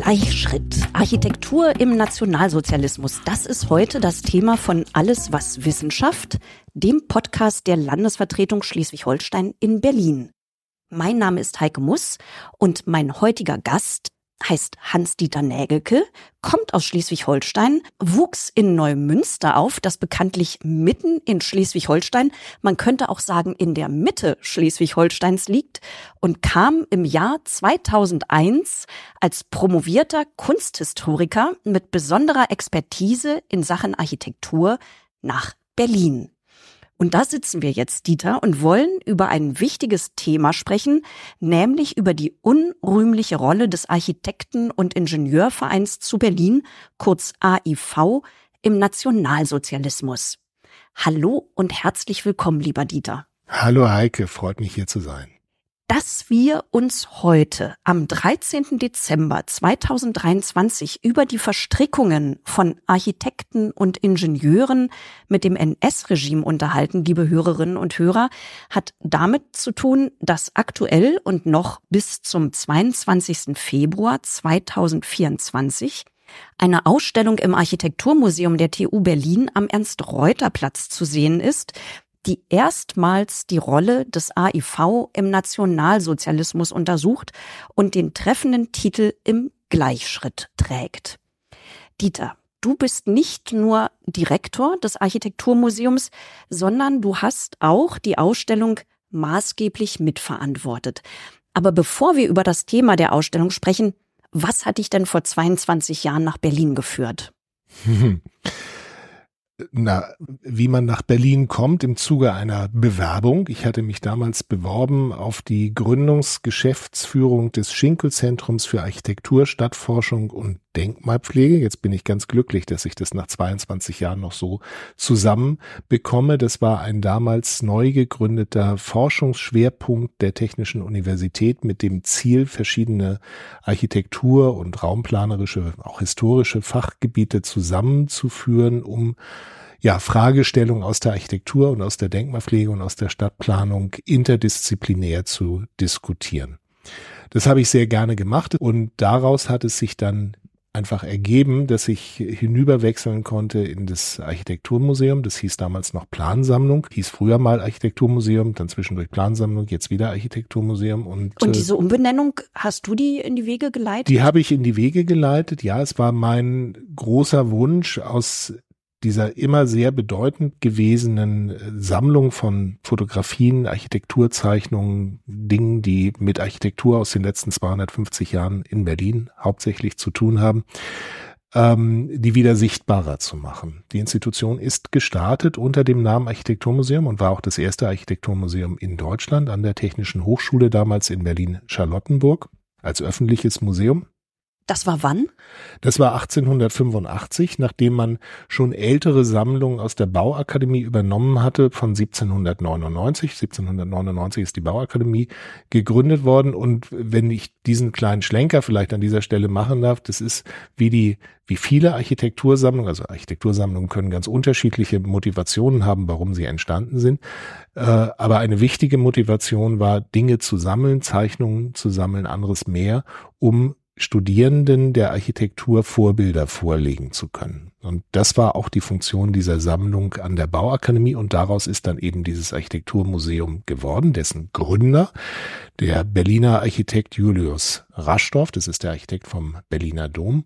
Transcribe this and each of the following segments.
Gleichschritt. Architektur im Nationalsozialismus. Das ist heute das Thema von Alles, was Wissenschaft, dem Podcast der Landesvertretung Schleswig-Holstein in Berlin. Mein Name ist Heike Muss und mein heutiger Gast heißt Hans-Dieter Nägelke, kommt aus Schleswig-Holstein, wuchs in Neumünster auf, das bekanntlich mitten in Schleswig-Holstein, man könnte auch sagen in der Mitte Schleswig-Holsteins liegt und kam im Jahr 2001 als promovierter Kunsthistoriker mit besonderer Expertise in Sachen Architektur nach Berlin. Und da sitzen wir jetzt, Dieter, und wollen über ein wichtiges Thema sprechen, nämlich über die unrühmliche Rolle des Architekten- und Ingenieurvereins zu Berlin, kurz AIV, im Nationalsozialismus. Hallo und herzlich willkommen, lieber Dieter. Hallo Heike, freut mich hier zu sein dass wir uns heute am 13. Dezember 2023 über die Verstrickungen von Architekten und Ingenieuren mit dem NS-Regime unterhalten, liebe Hörerinnen und Hörer, hat damit zu tun, dass aktuell und noch bis zum 22. Februar 2024 eine Ausstellung im Architekturmuseum der TU Berlin am Ernst-Reuter-Platz zu sehen ist, die erstmals die Rolle des AIV im Nationalsozialismus untersucht und den treffenden Titel im Gleichschritt trägt. Dieter, du bist nicht nur Direktor des Architekturmuseums, sondern du hast auch die Ausstellung maßgeblich mitverantwortet. Aber bevor wir über das Thema der Ausstellung sprechen, was hat dich denn vor 22 Jahren nach Berlin geführt? na, wie man nach Berlin kommt im Zuge einer Bewerbung. Ich hatte mich damals beworben auf die Gründungsgeschäftsführung des Schinkelzentrums für Architektur, Stadtforschung und Denkmalpflege. Jetzt bin ich ganz glücklich, dass ich das nach 22 Jahren noch so zusammen bekomme. Das war ein damals neu gegründeter Forschungsschwerpunkt der Technischen Universität mit dem Ziel, verschiedene Architektur- und raumplanerische, auch historische Fachgebiete zusammenzuführen, um ja, Fragestellungen aus der Architektur und aus der Denkmalpflege und aus der Stadtplanung interdisziplinär zu diskutieren. Das habe ich sehr gerne gemacht und daraus hat es sich dann einfach ergeben, dass ich hinüberwechseln konnte in das Architekturmuseum. Das hieß damals noch Plansammlung, hieß früher mal Architekturmuseum, dann zwischendurch Plansammlung, jetzt wieder Architekturmuseum. Und, und diese Umbenennung, hast du die in die Wege geleitet? Die habe ich in die Wege geleitet, ja. Es war mein großer Wunsch aus dieser immer sehr bedeutend gewesenen äh, Sammlung von Fotografien, Architekturzeichnungen, Dingen, die mit Architektur aus den letzten 250 Jahren in Berlin hauptsächlich zu tun haben, ähm, die wieder sichtbarer zu machen. Die Institution ist gestartet unter dem Namen Architekturmuseum und war auch das erste Architekturmuseum in Deutschland an der Technischen Hochschule damals in Berlin-Charlottenburg als öffentliches Museum. Das war wann? Das war 1885, nachdem man schon ältere Sammlungen aus der Bauakademie übernommen hatte von 1799. 1799 ist die Bauakademie gegründet worden und wenn ich diesen kleinen Schlenker vielleicht an dieser Stelle machen darf, das ist wie die wie viele Architektursammlungen, also Architektursammlungen können ganz unterschiedliche Motivationen haben, warum sie entstanden sind. Äh, aber eine wichtige Motivation war, Dinge zu sammeln, Zeichnungen zu sammeln, anderes mehr, um Studierenden der Architektur Vorbilder vorlegen zu können. Und das war auch die Funktion dieser Sammlung an der Bauakademie und daraus ist dann eben dieses Architekturmuseum geworden, dessen Gründer, der Berliner Architekt Julius Raschdorf, das ist der Architekt vom Berliner Dom,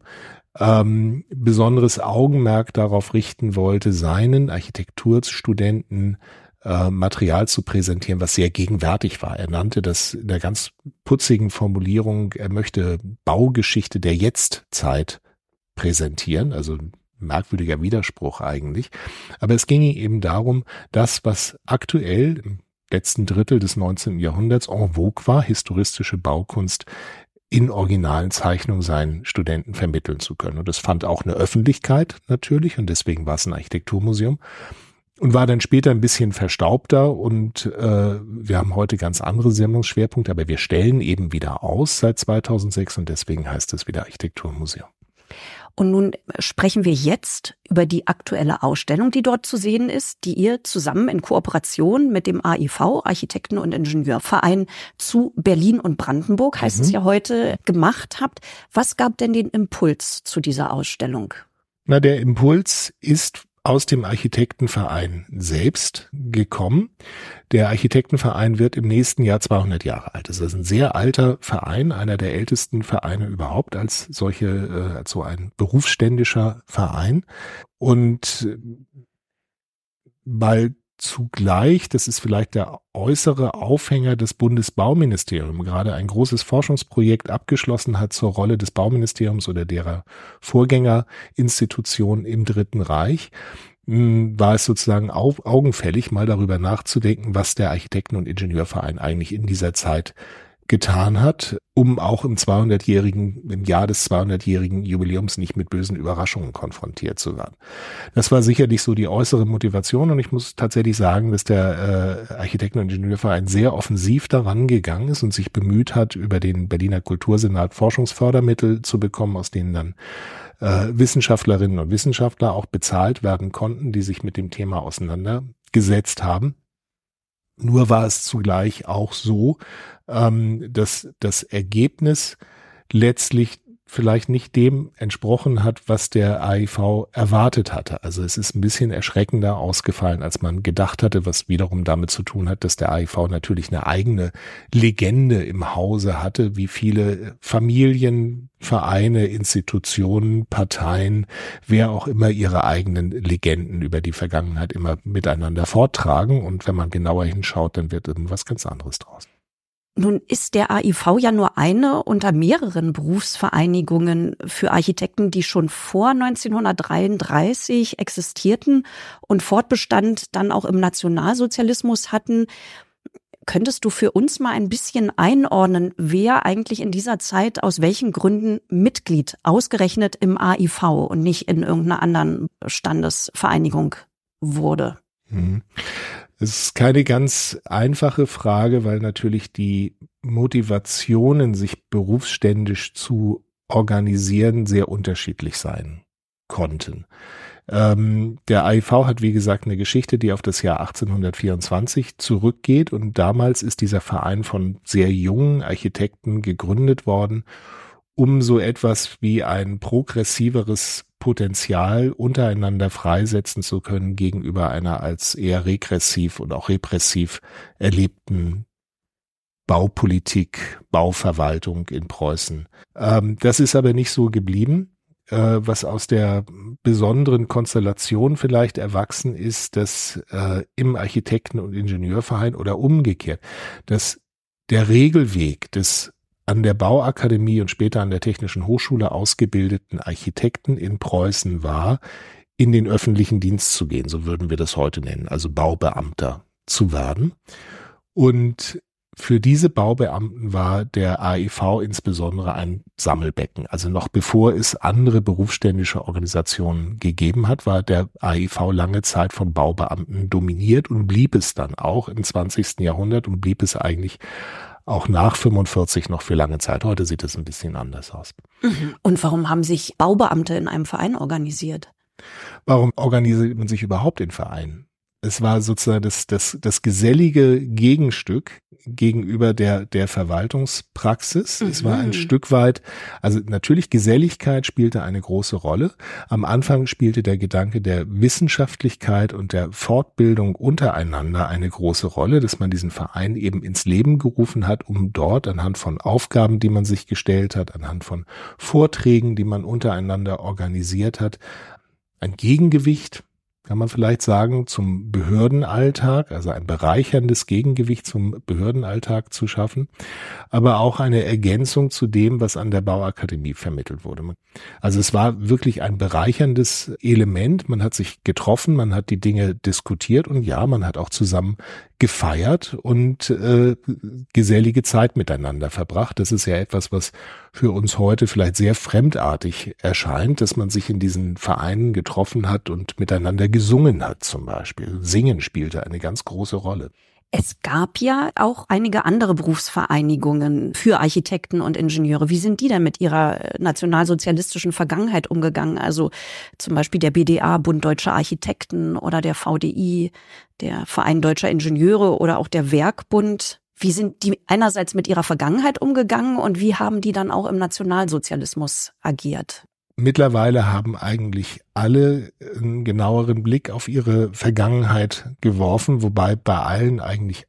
ähm, besonderes Augenmerk darauf richten wollte, seinen Architekturstudenten äh, Material zu präsentieren, was sehr gegenwärtig war. Er nannte das in der ganz putzigen Formulierung, er möchte Baugeschichte der Jetztzeit präsentieren, also merkwürdiger Widerspruch eigentlich. Aber es ging eben darum, das, was aktuell im letzten Drittel des 19. Jahrhunderts en vogue war, historistische Baukunst, in originalen Zeichnungen seinen Studenten vermitteln zu können. Und das fand auch eine Öffentlichkeit natürlich und deswegen war es ein Architekturmuseum und war dann später ein bisschen verstaubter und äh, wir haben heute ganz andere Sendungsschwerpunkte, aber wir stellen eben wieder aus seit 2006 und deswegen heißt es wieder Architekturmuseum. Und nun sprechen wir jetzt über die aktuelle Ausstellung, die dort zu sehen ist, die ihr zusammen in Kooperation mit dem AIV, Architekten- und Ingenieurverein zu Berlin und Brandenburg, heißt mhm. es ja heute, gemacht habt. Was gab denn den Impuls zu dieser Ausstellung? Na, der Impuls ist aus dem Architektenverein selbst gekommen. Der Architektenverein wird im nächsten Jahr 200 Jahre alt. Das ist ein sehr alter Verein, einer der ältesten Vereine überhaupt als solche, äh, als so ein berufsständischer Verein. Und äh, weil zugleich, das ist vielleicht der äußere Aufhänger des Bundesbauministeriums, gerade ein großes Forschungsprojekt abgeschlossen hat zur Rolle des Bauministeriums oder derer Vorgängerinstitution im Dritten Reich, hm, war es sozusagen augenfällig, mal darüber nachzudenken, was der Architekten- und Ingenieurverein eigentlich in dieser Zeit getan hat, um auch im 200-jährigen, im Jahr des 200-jährigen Jubiläums nicht mit bösen Überraschungen konfrontiert zu werden. Das war sicherlich so die äußere Motivation und ich muss tatsächlich sagen, dass der äh, Architekten- und Ingenieurverein sehr offensiv daran gegangen ist und sich bemüht hat, über den Berliner Kultursenat Forschungsfördermittel zu bekommen, aus denen dann äh, Wissenschaftlerinnen und Wissenschaftler auch bezahlt werden konnten, die sich mit dem Thema auseinandergesetzt haben. Nur war es zugleich auch so, ähm, dass das Ergebnis letztlich vielleicht nicht dem entsprochen hat, was der AIV erwartet hatte. Also es ist ein bisschen erschreckender ausgefallen, als man gedacht hatte, was wiederum damit zu tun hat, dass der AIV natürlich eine eigene Legende im Hause hatte, wie viele Familien, Vereine, Institutionen, Parteien, wer auch immer ihre eigenen Legenden über die Vergangenheit immer miteinander vortragen. Und wenn man genauer hinschaut, dann wird irgendwas ganz anderes draus. Nun ist der AIV ja nur eine unter mehreren Berufsvereinigungen für Architekten, die schon vor 1933 existierten und Fortbestand dann auch im Nationalsozialismus hatten. Könntest du für uns mal ein bisschen einordnen, wer eigentlich in dieser Zeit aus welchen Gründen Mitglied ausgerechnet im AIV und nicht in irgendeiner anderen Standesvereinigung wurde? Es ist keine ganz einfache Frage, weil natürlich die Motivationen, sich berufsständisch zu organisieren, sehr unterschiedlich sein konnten. Ähm, der AIV hat, wie gesagt, eine Geschichte, die auf das Jahr 1824 zurückgeht und damals ist dieser Verein von sehr jungen Architekten gegründet worden, um so etwas wie ein progressiveres Potenzial untereinander freisetzen zu können gegenüber einer als eher regressiv und auch repressiv erlebten Baupolitik, Bauverwaltung in Preußen. Ähm, das ist aber nicht so geblieben. Äh, was aus der besonderen Konstellation vielleicht erwachsen ist, dass äh, im Architekten- und Ingenieurverein oder umgekehrt, dass der Regelweg des an der Bauakademie und später an der Technischen Hochschule ausgebildeten Architekten in Preußen war, in den öffentlichen Dienst zu gehen, so würden wir das heute nennen, also Baubeamter zu werden. Und für diese Baubeamten war der AIV insbesondere ein Sammelbecken. Also noch bevor es andere berufsständische Organisationen gegeben hat, war der AIV lange Zeit von Baubeamten dominiert und blieb es dann auch im 20. Jahrhundert und blieb es eigentlich auch nach 45 noch für lange Zeit. Heute sieht es ein bisschen anders aus. Mhm. Und warum haben sich Baubeamte in einem Verein organisiert? Warum organisiert man sich überhaupt in Vereinen? Es war sozusagen das, das, das gesellige Gegenstück gegenüber der, der Verwaltungspraxis. Mhm. Es war ein mhm. Stück weit, also natürlich Geselligkeit spielte eine große Rolle. Am Anfang spielte der Gedanke der Wissenschaftlichkeit und der Fortbildung untereinander eine große Rolle, dass man diesen Verein eben ins Leben gerufen hat, um dort anhand von Aufgaben, die man sich gestellt hat, anhand von Vorträgen, die man untereinander organisiert hat, ein Gegengewicht kann man vielleicht sagen, zum Behördenalltag, also ein bereicherndes Gegengewicht zum Behördenalltag zu schaffen, aber auch eine Ergänzung zu dem, was an der Bauakademie vermittelt wurde. Also es war wirklich ein bereicherndes Element. Man hat sich getroffen, man hat die Dinge diskutiert und ja, man hat auch zusammen gefeiert und äh, gesellige Zeit miteinander verbracht. Das ist ja etwas, was für uns heute vielleicht sehr fremdartig erscheint, dass man sich in diesen Vereinen getroffen hat und miteinander gesungen hat zum Beispiel. Singen spielte eine ganz große Rolle. Es gab ja auch einige andere Berufsvereinigungen für Architekten und Ingenieure. Wie sind die denn mit ihrer nationalsozialistischen Vergangenheit umgegangen? Also zum Beispiel der BDA, Bund Deutscher Architekten oder der VDI, der Verein Deutscher Ingenieure oder auch der Werkbund. Wie sind die einerseits mit ihrer Vergangenheit umgegangen und wie haben die dann auch im Nationalsozialismus agiert? Mittlerweile haben eigentlich alle einen genaueren Blick auf ihre Vergangenheit geworfen, wobei bei allen eigentlich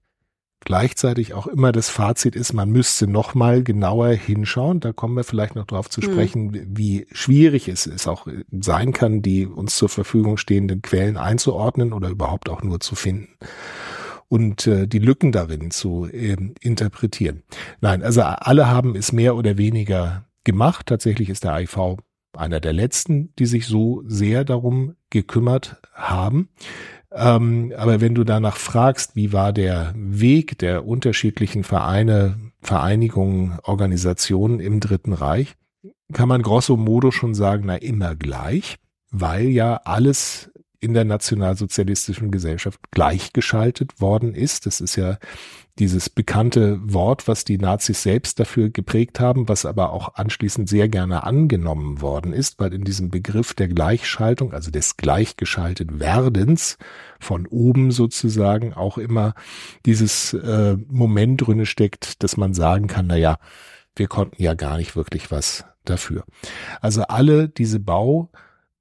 gleichzeitig auch immer das Fazit ist, man müsste noch mal genauer hinschauen. Da kommen wir vielleicht noch drauf zu mhm. sprechen, mhm. wie schwierig es ist, auch sein kann, die uns zur Verfügung stehenden Quellen einzuordnen oder überhaupt auch nur zu finden und äh, die Lücken darin zu äh, interpretieren. Nein, also alle haben es mehr oder weniger gemacht. Tatsächlich ist der AIV einer der letzten, die sich so sehr darum gekümmert haben. Ähm, aber wenn du danach fragst, wie war der Weg der unterschiedlichen Vereine, Vereinigungen, Organisationen im Dritten Reich, kann man grosso modo schon sagen, na immer gleich, weil ja alles in der nationalsozialistischen Gesellschaft gleichgeschaltet worden ist. Das ist ja dieses bekannte Wort, was die Nazis selbst dafür geprägt haben, was aber auch anschließend sehr gerne angenommen worden ist, weil in diesem Begriff der Gleichschaltung, also des gleichgeschaltet Werdens von oben sozusagen auch immer dieses äh, Moment drinne steckt, dass man sagen kann, na ja, wir konnten ja gar nicht wirklich was dafür. Also alle diese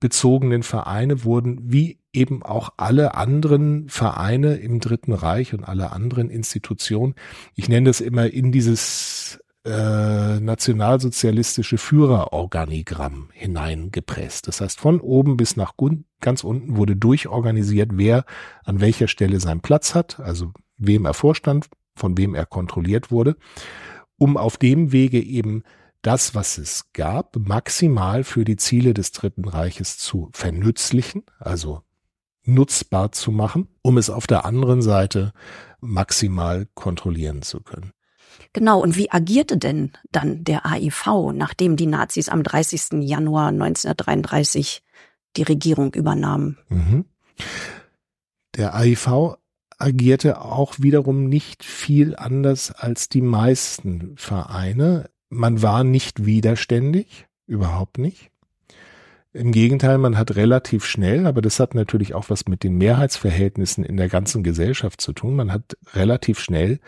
baubezogenen Vereine wurden wie eben auch alle anderen Vereine im Dritten Reich und alle anderen Institutionen, ich nenne das immer in dieses äh, nationalsozialistische Führerorganigramm hineingepresst. Das heißt, von oben bis nach ganz unten wurde durchorganisiert, wer an welcher Stelle seinen Platz hat, also wem er vorstand, von wem er kontrolliert wurde, um auf dem Wege eben das, was es gab, maximal für die Ziele des Dritten Reiches zu vernützlichen, also nutzbar zu machen, um es auf der anderen Seite maximal kontrollieren zu können. Genau, und wie agierte denn dann der AIV, nachdem die Nazis am 30. Januar 1933 die Regierung übernahmen? Mhm. Der AIV agierte auch wiederum nicht viel anders als die meisten Vereine. Man war nicht widerständig, überhaupt nicht. Im Gegenteil, man hat relativ schnell, aber das hat natürlich auch was mit den Mehrheitsverhältnissen in der ganzen Gesellschaft zu tun. Man hat relativ schnell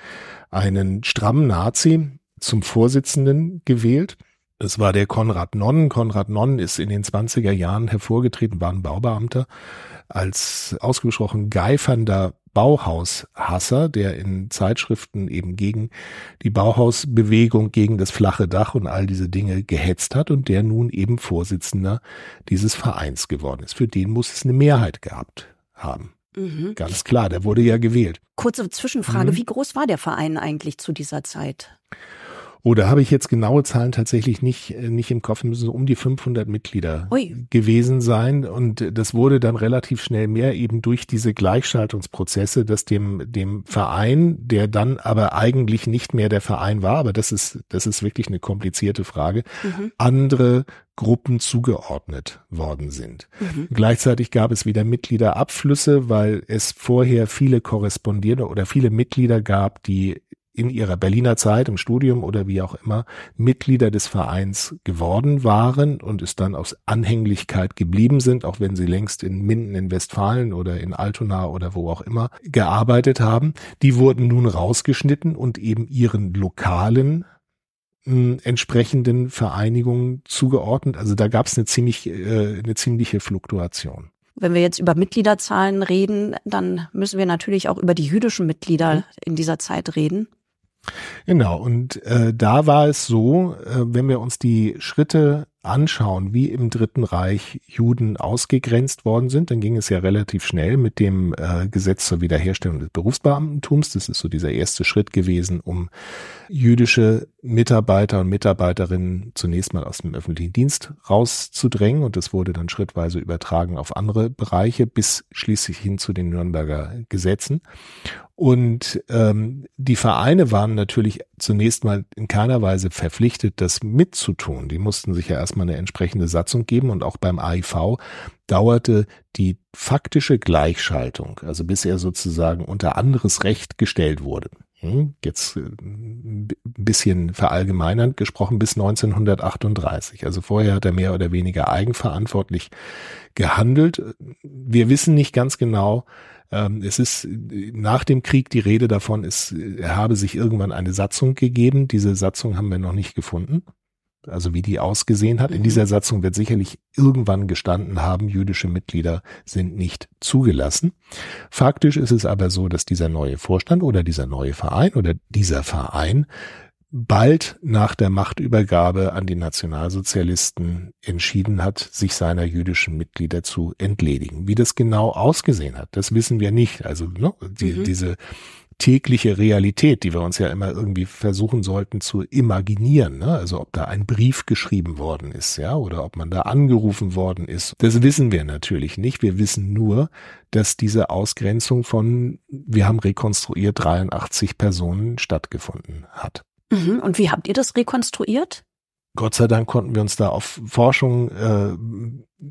einen strammen Nazi zum Vorsitzenden gewählt. Das war der Konrad Nonn. Konrad Nonn ist in den 20er Jahren hervorgetreten, war ein Baubeamter, als ausgesprochen geifernder Bauhaushasser, der in Zeitschriften eben gegen die Bauhausbewegung, gegen das flache Dach und all diese Dinge gehetzt hat und der nun eben Vorsitzender dieses Vereins geworden ist. Für den muss es eine Mehrheit gehabt haben. Mhm. Ganz klar, der wurde ja gewählt. Kurze Zwischenfrage, mhm. wie groß war der Verein eigentlich zu dieser Zeit? Oh, da habe ich jetzt genaue Zahlen tatsächlich nicht, äh, nicht im Kopf. Müssen so um die 500 Mitglieder Ui. gewesen sein. Und das wurde dann relativ schnell mehr eben durch diese Gleichschaltungsprozesse, dass dem, dem Verein, der dann aber eigentlich nicht mehr der Verein war, aber das ist, das ist wirklich eine komplizierte Frage, mhm. andere Gruppen zugeordnet worden sind. Mhm. Gleichzeitig gab es wieder Mitgliederabflüsse, weil es vorher viele Korrespondierende oder viele Mitglieder gab, die in ihrer Berliner Zeit im Studium oder wie auch immer Mitglieder des Vereins geworden waren und es dann aus Anhänglichkeit geblieben sind, auch wenn sie längst in Minden in Westfalen oder in Altona oder wo auch immer gearbeitet haben. Die wurden nun rausgeschnitten und eben ihren lokalen äh, entsprechenden Vereinigungen zugeordnet. Also da gab es eine ziemlich äh, eine ziemliche Fluktuation. Wenn wir jetzt über Mitgliederzahlen reden, dann müssen wir natürlich auch über die jüdischen Mitglieder mhm. in dieser Zeit reden. Genau, und äh, da war es so, äh, wenn wir uns die Schritte anschauen, wie im Dritten Reich Juden ausgegrenzt worden sind, dann ging es ja relativ schnell mit dem äh, Gesetz zur Wiederherstellung des Berufsbeamtentums. Das ist so dieser erste Schritt gewesen, um jüdische Mitarbeiter und Mitarbeiterinnen zunächst mal aus dem öffentlichen Dienst rauszudrängen. Und das wurde dann schrittweise übertragen auf andere Bereiche bis schließlich hin zu den Nürnberger Gesetzen. Und ähm, die Vereine waren natürlich zunächst mal in keiner Weise verpflichtet, das mitzutun. Die mussten sich ja erstmal eine entsprechende Satzung geben und auch beim AIV dauerte die faktische Gleichschaltung, also bis er sozusagen unter anderes Recht gestellt wurde. Hm, jetzt ein äh, bisschen verallgemeinernd gesprochen bis 1938. Also vorher hat er mehr oder weniger eigenverantwortlich gehandelt. Wir wissen nicht ganz genau, es ist nach dem Krieg die Rede davon, es, habe sich irgendwann eine Satzung gegeben. Diese Satzung haben wir noch nicht gefunden. Also wie die ausgesehen hat. In mhm. dieser Satzung wird sicherlich irgendwann gestanden haben, jüdische Mitglieder sind nicht zugelassen. Faktisch ist es aber so, dass dieser neue Vorstand oder dieser neue Verein oder dieser Verein bald nach der Machtübergabe an die Nationalsozialisten entschieden hat, sich seiner jüdischen Mitglieder zu entledigen. Wie das genau ausgesehen hat, das wissen wir nicht. Also ne, die, mhm. diese tägliche Realität, die wir uns ja immer irgendwie versuchen sollten zu imaginieren, ne? also ob da ein Brief geschrieben worden ist, ja, oder ob man da angerufen worden ist, das wissen wir natürlich nicht. Wir wissen nur, dass diese Ausgrenzung von, wir haben rekonstruiert, 83 Personen stattgefunden hat. Mhm. Und wie habt ihr das rekonstruiert? Gott sei Dank konnten wir uns da auf Forschung äh,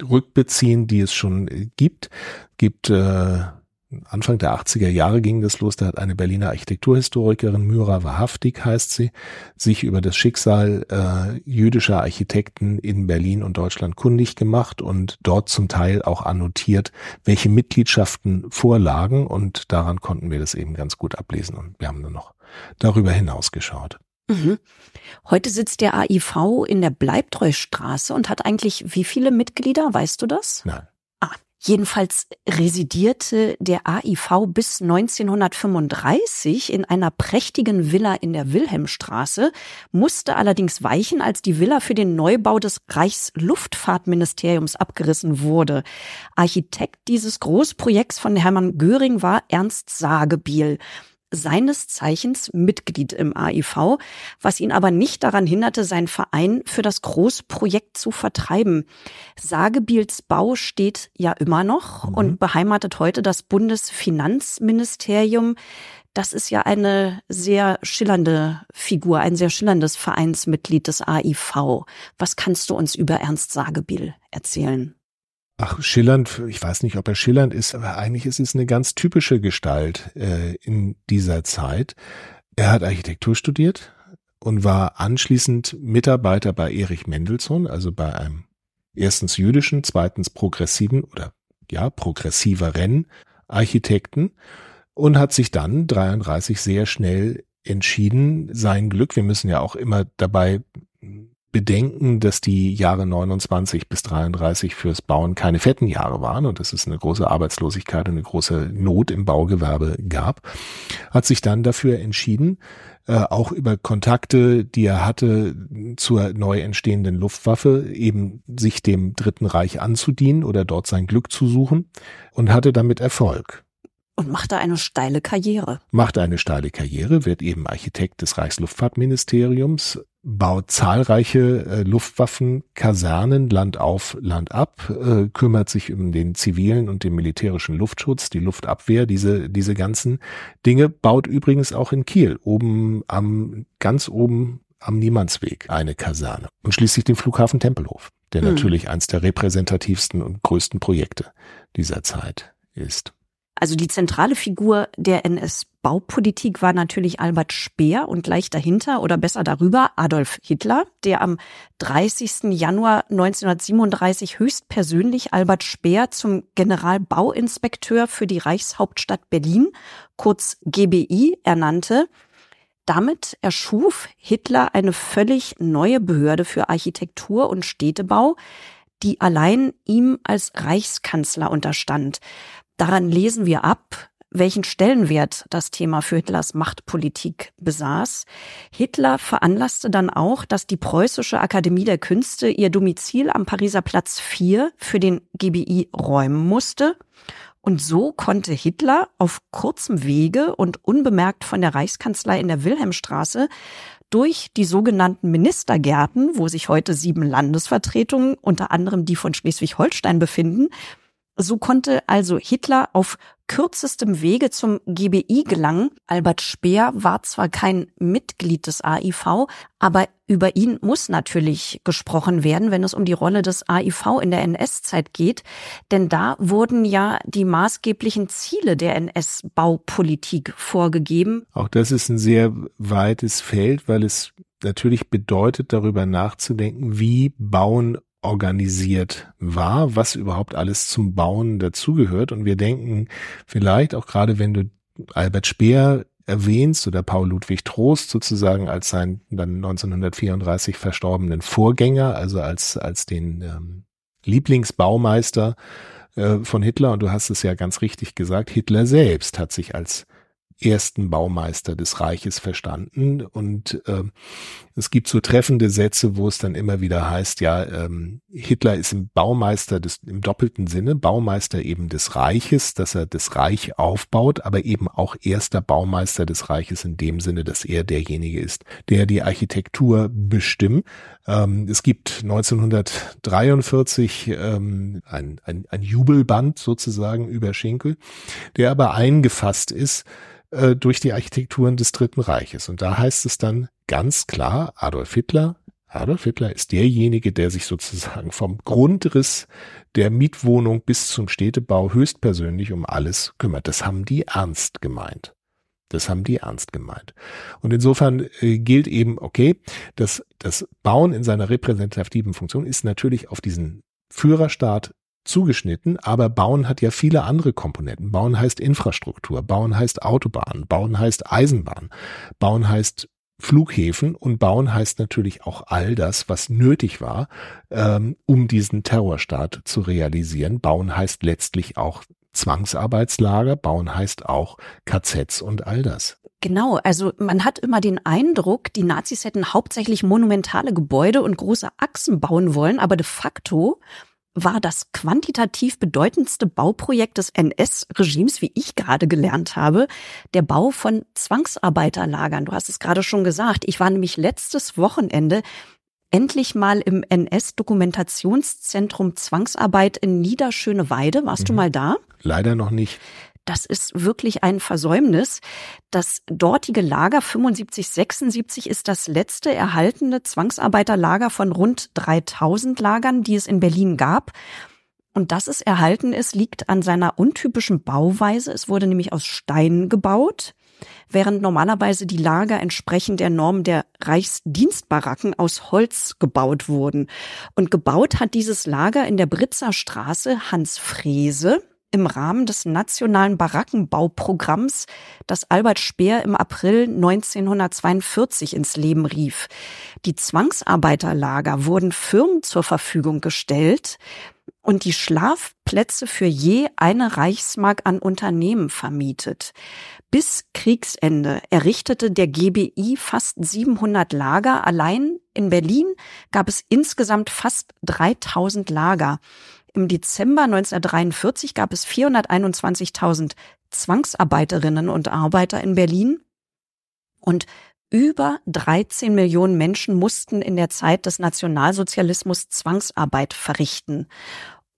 rückbeziehen, die es schon äh, gibt. Gibt äh, Anfang der 80er Jahre ging das los, da hat eine Berliner Architekturhistorikerin, Myra Wahrhaftig heißt sie, sich über das Schicksal äh, jüdischer Architekten in Berlin und Deutschland kundig gemacht und dort zum Teil auch annotiert, welche Mitgliedschaften vorlagen und daran konnten wir das eben ganz gut ablesen und wir haben nur noch darüber hinaus geschaut. Mhm. Heute sitzt der AIV in der Bleibtreustraße und hat eigentlich wie viele Mitglieder, weißt du das? Nein. Ah, jedenfalls residierte der AIV bis 1935 in einer prächtigen Villa in der Wilhelmstraße, musste allerdings weichen, als die Villa für den Neubau des Reichsluftfahrtministeriums abgerissen wurde. Architekt dieses Großprojekts von Hermann Göring war Ernst Sagebiel seines Zeichens Mitglied im AIV, was ihn aber nicht daran hinderte, seinen Verein für das Großprojekt zu vertreiben. Sagebiels Bau steht ja immer noch mhm. und beheimatet heute das Bundesfinanzministerium. Das ist ja eine sehr schillernde Figur, ein sehr schillerndes Vereinsmitglied des AIV. Was kannst du uns über Ernst Sagebiel erzählen? Ach, schillernd, ich weiß nicht, ob er schillernd ist, aber eigentlich ist es eine ganz typische Gestalt äh, in dieser Zeit. Er hat Architektur studiert und war anschließend Mitarbeiter bei Erich Mendelssohn, also bei einem erstens jüdischen, zweitens progressiven oder ja, progressiveren Architekten und hat sich dann 33 sehr schnell entschieden, sein Glück, wir müssen ja auch immer dabei bedenken, dass die Jahre 29 bis 33 fürs Bauen keine fetten Jahre waren und dass es eine große Arbeitslosigkeit und eine große Not im Baugewerbe gab, hat sich dann dafür entschieden, äh, auch über Kontakte, die er hatte zur neu entstehenden Luftwaffe, eben sich dem Dritten Reich anzudienen oder dort sein Glück zu suchen und hatte damit Erfolg. Und machte eine steile Karriere. Machte eine steile Karriere, wird eben Architekt des Reichsluftfahrtministeriums, baut zahlreiche äh, Luftwaffen, Kasernen, Land auf, Land ab, äh, kümmert sich um den zivilen und den militärischen Luftschutz, die Luftabwehr, diese, diese ganzen Dinge, baut übrigens auch in Kiel, oben am, ganz oben am Niemandsweg eine Kaserne und schließlich den Flughafen Tempelhof, der hm. natürlich eins der repräsentativsten und größten Projekte dieser Zeit ist. Also die zentrale Figur der NS-Baupolitik war natürlich Albert Speer und gleich dahinter oder besser darüber Adolf Hitler, der am 30. Januar 1937 höchstpersönlich Albert Speer zum Generalbauinspekteur für die Reichshauptstadt Berlin, kurz GBI, ernannte. Damit erschuf Hitler eine völlig neue Behörde für Architektur und Städtebau, die allein ihm als Reichskanzler unterstand. Daran lesen wir ab, welchen Stellenwert das Thema für Hitlers Machtpolitik besaß. Hitler veranlasste dann auch, dass die Preußische Akademie der Künste ihr Domizil am Pariser Platz 4 für den GBI räumen musste. Und so konnte Hitler auf kurzem Wege und unbemerkt von der Reichskanzlei in der Wilhelmstraße durch die sogenannten Ministergärten, wo sich heute sieben Landesvertretungen, unter anderem die von Schleswig-Holstein befinden, So konnte also Hitler auf kürzestem Wege zum GBI gelangen. Albert Speer war zwar kein Mitglied des AIV, aber über ihn muss natürlich gesprochen werden, wenn es um die Rolle des AIV in der NS-Zeit geht. Denn da wurden ja die maßgeblichen Ziele der NS-Baupolitik vorgegeben. Auch das ist ein sehr weites Feld, weil es natürlich bedeutet, darüber nachzudenken, wie Bauen organisiert war, was überhaupt alles zum Bauen dazugehört. Und wir denken vielleicht auch gerade, wenn du Albert Speer erwähnst oder Paul Ludwig Trost sozusagen als seinen dann 1934 verstorbenen Vorgänger, also als, als den ähm, Lieblingsbaumeister äh, von Hitler. Und du hast es ja ganz richtig gesagt, Hitler selbst hat sich als ersten Baumeister des Reiches verstanden. Und äh, es gibt so treffende Sätze, wo es dann immer wieder heißt, ja, ähm, Hitler ist ein Baumeister des, im doppelten Sinne, Baumeister eben des Reiches, dass er das Reich aufbaut, aber eben auch erster Baumeister des Reiches in dem Sinne, dass er derjenige ist, der die Architektur bestimmt. Ähm, es gibt 1943 ähm, ein, ein, ein Jubelband sozusagen über Schinkel, der aber eingefasst ist äh, durch die Architekturen des Dritten Reiches. Und da heißt es dann ganz klar, Adolf Hitler, Adolf Hitler ist derjenige, der sich sozusagen vom Grundriss der Mietwohnung bis zum Städtebau höchstpersönlich um alles kümmert. Das haben die ernst gemeint. Das haben die ernst gemeint. Und insofern äh, gilt eben, okay, dass das Bauen in seiner repräsentativen Funktion ist natürlich auf diesen Führerstaat zugeschnitten, aber Bauen hat ja viele andere Komponenten. Bauen heißt Infrastruktur, Bauen heißt Autobahn, Bauen heißt Eisenbahn, Bauen heißt Flughäfen und Bauen heißt natürlich auch all das, was nötig war, ähm, um diesen Terrorstaat zu realisieren. Bauen heißt letztlich auch Zwangsarbeitslager, Bauen heißt auch KZs und all das. Genau, also man hat immer den Eindruck, die Nazis hätten hauptsächlich monumentale Gebäude und große Achsen bauen wollen, aber de facto war das quantitativ bedeutendste Bauprojekt des NS-Regimes, wie ich gerade gelernt habe, der Bau von Zwangsarbeiterlagern. Du hast es gerade schon gesagt. Ich war nämlich letztes Wochenende endlich mal im NS-Dokumentationszentrum Zwangsarbeit in Niederschöneweide. Warst mhm. du mal da? Leider noch nicht. Das ist wirklich ein Versäumnis. Das dortige Lager 75, 76 ist das letzte erhaltene Zwangsarbeiterlager von rund 3000 Lagern, die es in Berlin gab. Und dass es erhalten ist, liegt an seiner untypischen Bauweise. Es wurde nämlich aus Stein gebaut, während normalerweise die Lager entsprechend der Norm der Reichsdienstbaracken aus Holz gebaut wurden. Und gebaut hat dieses Lager in der Britzer Straße Hans Frese im Rahmen des nationalen Barackenbauprogramms, das Albert Speer im April 1942 ins Leben rief. Die Zwangsarbeiterlager wurden Firmen zur Verfügung gestellt und die Schlafplätze für je eine Reichsmark an Unternehmen vermietet. Bis Kriegsende errichtete der GBI fast 700 Lager. Allein in Berlin gab es insgesamt fast 3000 Lager. Im Dezember 1943 gab es 421.000 Zwangsarbeiterinnen und Arbeiter in Berlin und über 13 Millionen Menschen mussten in der Zeit des Nationalsozialismus Zwangsarbeit verrichten.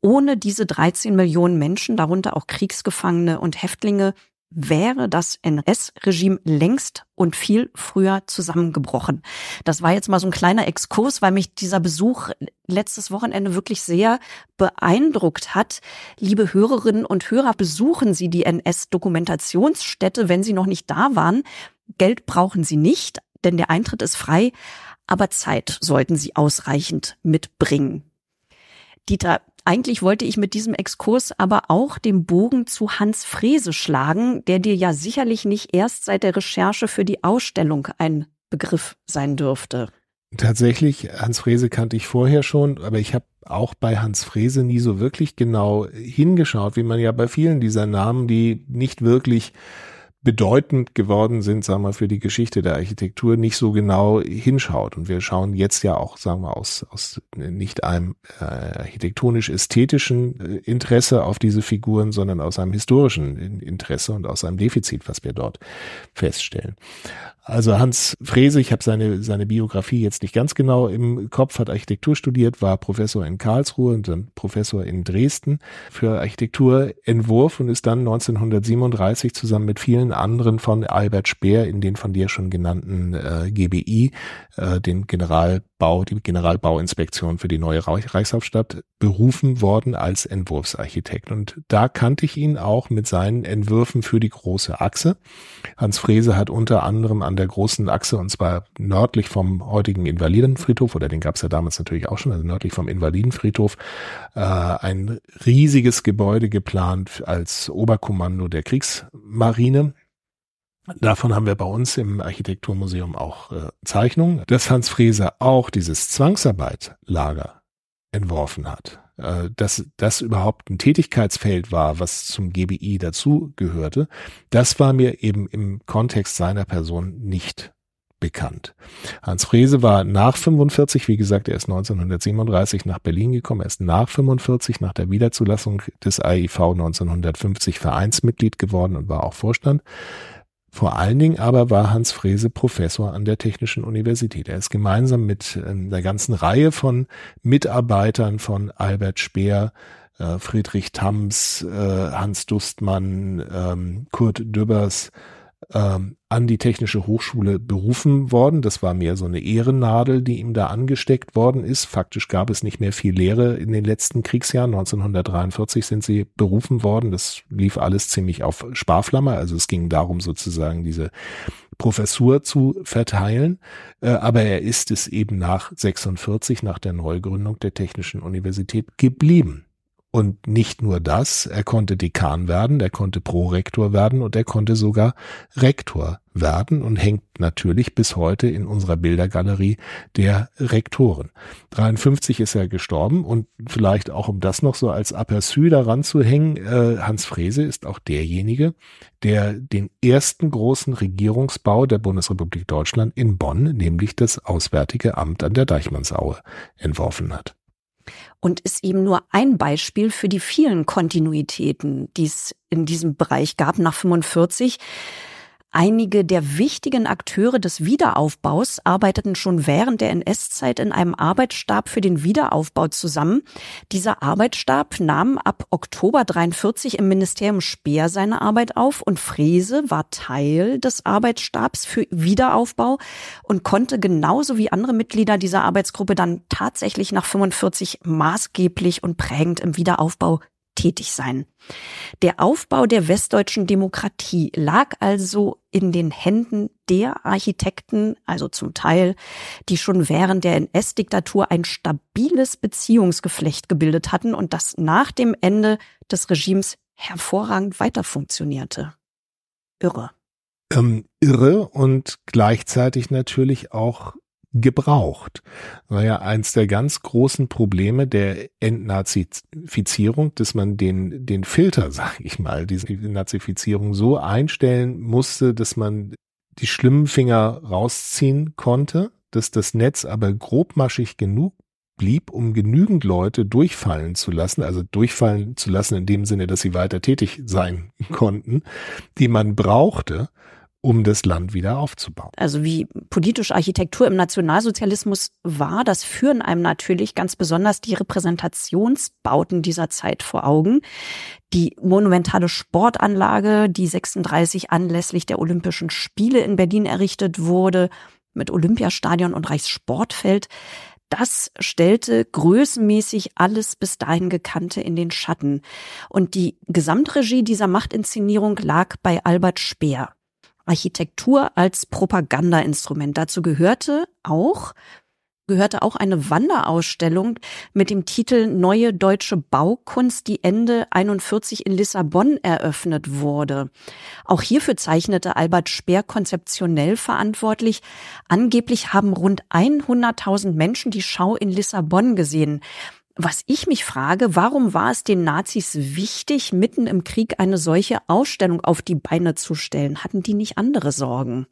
Ohne diese 13 Millionen Menschen, darunter auch Kriegsgefangene und Häftlinge, wäre das NS-Regime längst und viel früher zusammengebrochen. Das war jetzt mal so ein kleiner Exkurs, weil mich dieser Besuch letztes Wochenende wirklich sehr beeindruckt hat. Liebe Hörerinnen und Hörer, besuchen Sie die NS-Dokumentationsstätte, wenn Sie noch nicht da waren. Geld brauchen Sie nicht, denn der Eintritt ist frei, aber Zeit sollten Sie ausreichend mitbringen. Dieter, eigentlich wollte ich mit diesem Exkurs aber auch den Bogen zu Hans Frese schlagen, der dir ja sicherlich nicht erst seit der Recherche für die Ausstellung ein Begriff sein dürfte. Tatsächlich, Hans Frese kannte ich vorher schon, aber ich habe auch bei Hans Frese nie so wirklich genau hingeschaut, wie man ja bei vielen dieser Namen, die nicht wirklich bedeutend geworden sind, sagen wir, für die Geschichte der Architektur nicht so genau hinschaut. Und wir schauen jetzt ja auch, sagen wir, aus, aus nicht einem äh, architektonisch-ästhetischen äh, Interesse auf diese Figuren, sondern aus einem historischen Interesse und aus einem Defizit, was wir dort feststellen. Also Hans Frese, ich habe seine, seine Biografie jetzt nicht ganz genau im Kopf, hat Architektur studiert, war Professor in Karlsruhe und dann Professor in Dresden für Architekturentwurf und ist dann 1937 zusammen mit vielen anderen von Albert Speer in den von dir schon genannten äh, GBI, äh, den Generalbau, die Generalbauinspektion für die neue Reichshauptstadt, berufen worden als Entwurfsarchitekt. Und da kannte ich ihn auch mit seinen Entwürfen für die große Achse. Hans Frese hat unter anderem an der großen Achse, und zwar nördlich vom heutigen Invalidenfriedhof, oder den gab es ja damals natürlich auch schon, also nördlich vom Invalidenfriedhof, äh, ein riesiges Gebäude geplant als Oberkommando der Kriegsmarine. Davon haben wir bei uns im Architekturmuseum auch äh, Zeichnungen, dass Hans Frese auch dieses Zwangsarbeitlager entworfen hat. Äh, dass das überhaupt ein Tätigkeitsfeld war, was zum GBI dazu gehörte, das war mir eben im Kontext seiner Person nicht bekannt. Hans Frese war nach 45, wie gesagt, er ist 1937 nach Berlin gekommen, er ist nach 45 nach der Wiederzulassung des AIV 1950 Vereinsmitglied geworden und war auch Vorstand. Vor allen Dingen aber war Hans Frese Professor an der Technischen Universität. Er ist gemeinsam mit ähm, der ganzen Reihe von Mitarbeitern von Albert Speer, äh, Friedrich Thams, äh, Hans Dustmann, ähm, Kurt Dübbers, ähm, an die Technische Hochschule berufen worden. Das war mehr so eine Ehrennadel, die ihm da angesteckt worden ist. Faktisch gab es nicht mehr viel Lehre in den letzten Kriegsjahren. 1943 sind sie berufen worden. Das lief alles ziemlich auf Sparflamme. Also es ging darum, sozusagen diese Professur zu verteilen. Äh, aber er ist es eben nach 46, nach der Neugründung der Technischen Universität geblieben. Und nicht nur das, er konnte Dekan werden, er konnte Prorektor werden und er konnte sogar Rektor werden und hängt natürlich bis heute in unserer Bildergalerie der Rektoren. 53 ist er gestorben und vielleicht auch um das noch so als Aperçu daran zu hängen, äh, Hans Frese ist auch derjenige, der den ersten großen Regierungsbau der Bundesrepublik Deutschland in Bonn, nämlich das Auswärtige Amt an der Deichmannsaue, entworfen hat und ist eben nur ein Beispiel für die vielen Kontinuitäten, die es in diesem Bereich gab nach 45. Einige der wichtigen Akteure des Wiederaufbaus arbeiteten schon während der NS-Zeit in einem Arbeitsstab für den Wiederaufbau zusammen. Dieser Arbeitsstab nahm ab Oktober 43 im Ministerium Speer seine Arbeit auf und Frese war Teil des Arbeitsstabs für Wiederaufbau und konnte genauso wie andere Mitglieder dieser Arbeitsgruppe dann tatsächlich nach 45 maßgeblich und prägend im Wiederaufbau tätig sein. Der Aufbau der westdeutschen Demokratie lag also in den Händen der Architekten, also zum Teil, die schon während der NS-Diktatur ein stabiles Beziehungsgeflecht gebildet hatten und das nach dem Ende des Regimes hervorragend weiter funktionierte. Irre. Ähm, irre und gleichzeitig natürlich auch gebraucht. War ja eins der ganz großen Probleme der Entnazifizierung, dass man den, den Filter, sag ich mal, diese Nazifizierung so einstellen musste, dass man die schlimmen Finger rausziehen konnte, dass das Netz aber grobmaschig genug blieb, um genügend Leute durchfallen zu lassen, also durchfallen zu lassen in dem Sinne, dass sie weiter tätig sein konnten, die man brauchte, um das Land wieder aufzubauen. Also wie politische Architektur im Nationalsozialismus war, das führen einem natürlich ganz besonders die Repräsentationsbauten dieser Zeit vor Augen. Die monumentale Sportanlage, die 36 anlässlich der Olympischen Spiele in Berlin errichtet wurde, mit Olympiastadion und Reichssportfeld, das stellte größenmäßig alles bis dahin Gekannte in den Schatten. Und die Gesamtregie dieser Machtinszenierung lag bei Albert Speer. Architektur als Propagandainstrument. Dazu gehörte auch gehörte auch eine Wanderausstellung mit dem Titel Neue deutsche Baukunst, die Ende 41 in Lissabon eröffnet wurde. Auch hierfür zeichnete Albert Speer konzeptionell verantwortlich. Angeblich haben rund 100.000 Menschen die Schau in Lissabon gesehen. Was ich mich frage, warum war es den Nazis wichtig, mitten im Krieg eine solche Ausstellung auf die Beine zu stellen? Hatten die nicht andere Sorgen?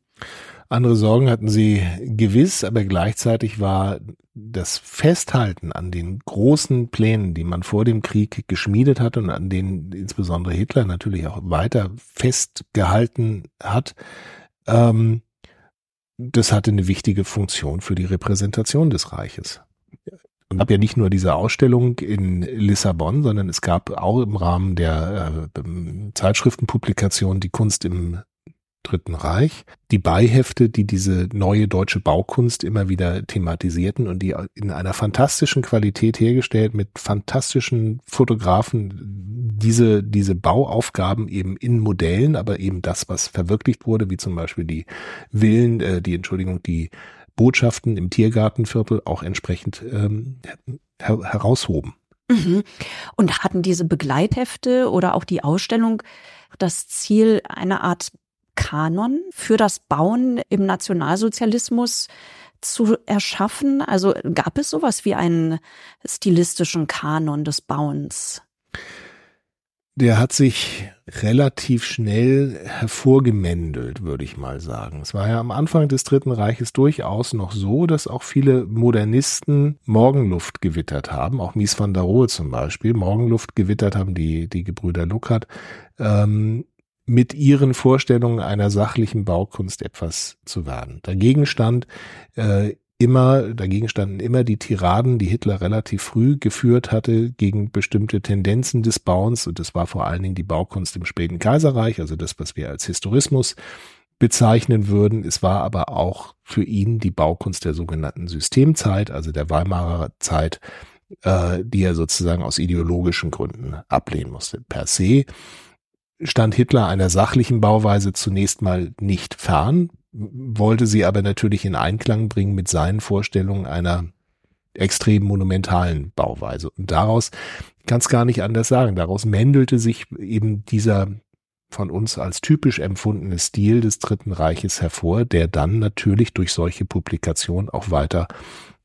Andere Sorgen hatten sie gewiss, aber gleichzeitig war das Festhalten an den großen Plänen, die man vor dem Krieg geschmiedet hat und an denen insbesondere Hitler natürlich auch weiter festgehalten hat, ähm, das hatte eine wichtige Funktion für die Repräsentation des Reiches. Und gab ja nicht nur diese Ausstellung in Lissabon, sondern es gab auch im Rahmen der äh, Zeitschriftenpublikation die Kunst im Dritten Reich, die Beihefte, die diese neue deutsche Baukunst immer wieder thematisierten und die in einer fantastischen Qualität hergestellt mit fantastischen Fotografen diese, diese Bauaufgaben eben in Modellen, aber eben das, was verwirklicht wurde, wie zum Beispiel die Villen, äh, die Entschuldigung, die Botschaften im Tiergartenviertel auch entsprechend ähm, her heraushoben. Mhm. Und hatten diese Begleithefte oder auch die Ausstellung das Ziel, eine Art Kanon für das Bauen im Nationalsozialismus zu erschaffen? Also gab es sowas wie einen stilistischen Kanon des Bauens? Der hat sich relativ schnell hervorgemändelt, würde ich mal sagen. Es war ja am Anfang des Dritten Reiches durchaus noch so, dass auch viele Modernisten Morgenluft gewittert haben, auch Mies van der Rohe zum Beispiel, Morgenluft gewittert haben, die, die Gebrüder Luckert, ähm, mit ihren Vorstellungen einer sachlichen Baukunst etwas zu werden. Dagegen stand äh, immer, dagegen standen immer die Tiraden, die Hitler relativ früh geführt hatte gegen bestimmte Tendenzen des Bauens und das war vor allen Dingen die Baukunst im späten Kaiserreich, also das, was wir als Historismus bezeichnen würden. Es war aber auch für ihn die Baukunst der sogenannten Systemzeit, also der Weimarer Zeit, äh, die er sozusagen aus ideologischen Gründen ablehnen musste. Per se stand Hitler einer sachlichen Bauweise zunächst mal nicht fern, wollte sie aber natürlich in Einklang bringen mit seinen Vorstellungen einer extrem monumentalen Bauweise. Und daraus kann es gar nicht anders sagen. Daraus mändelte sich eben dieser von uns als typisch empfundene Stil des Dritten Reiches hervor, der dann natürlich durch solche Publikationen auch weiter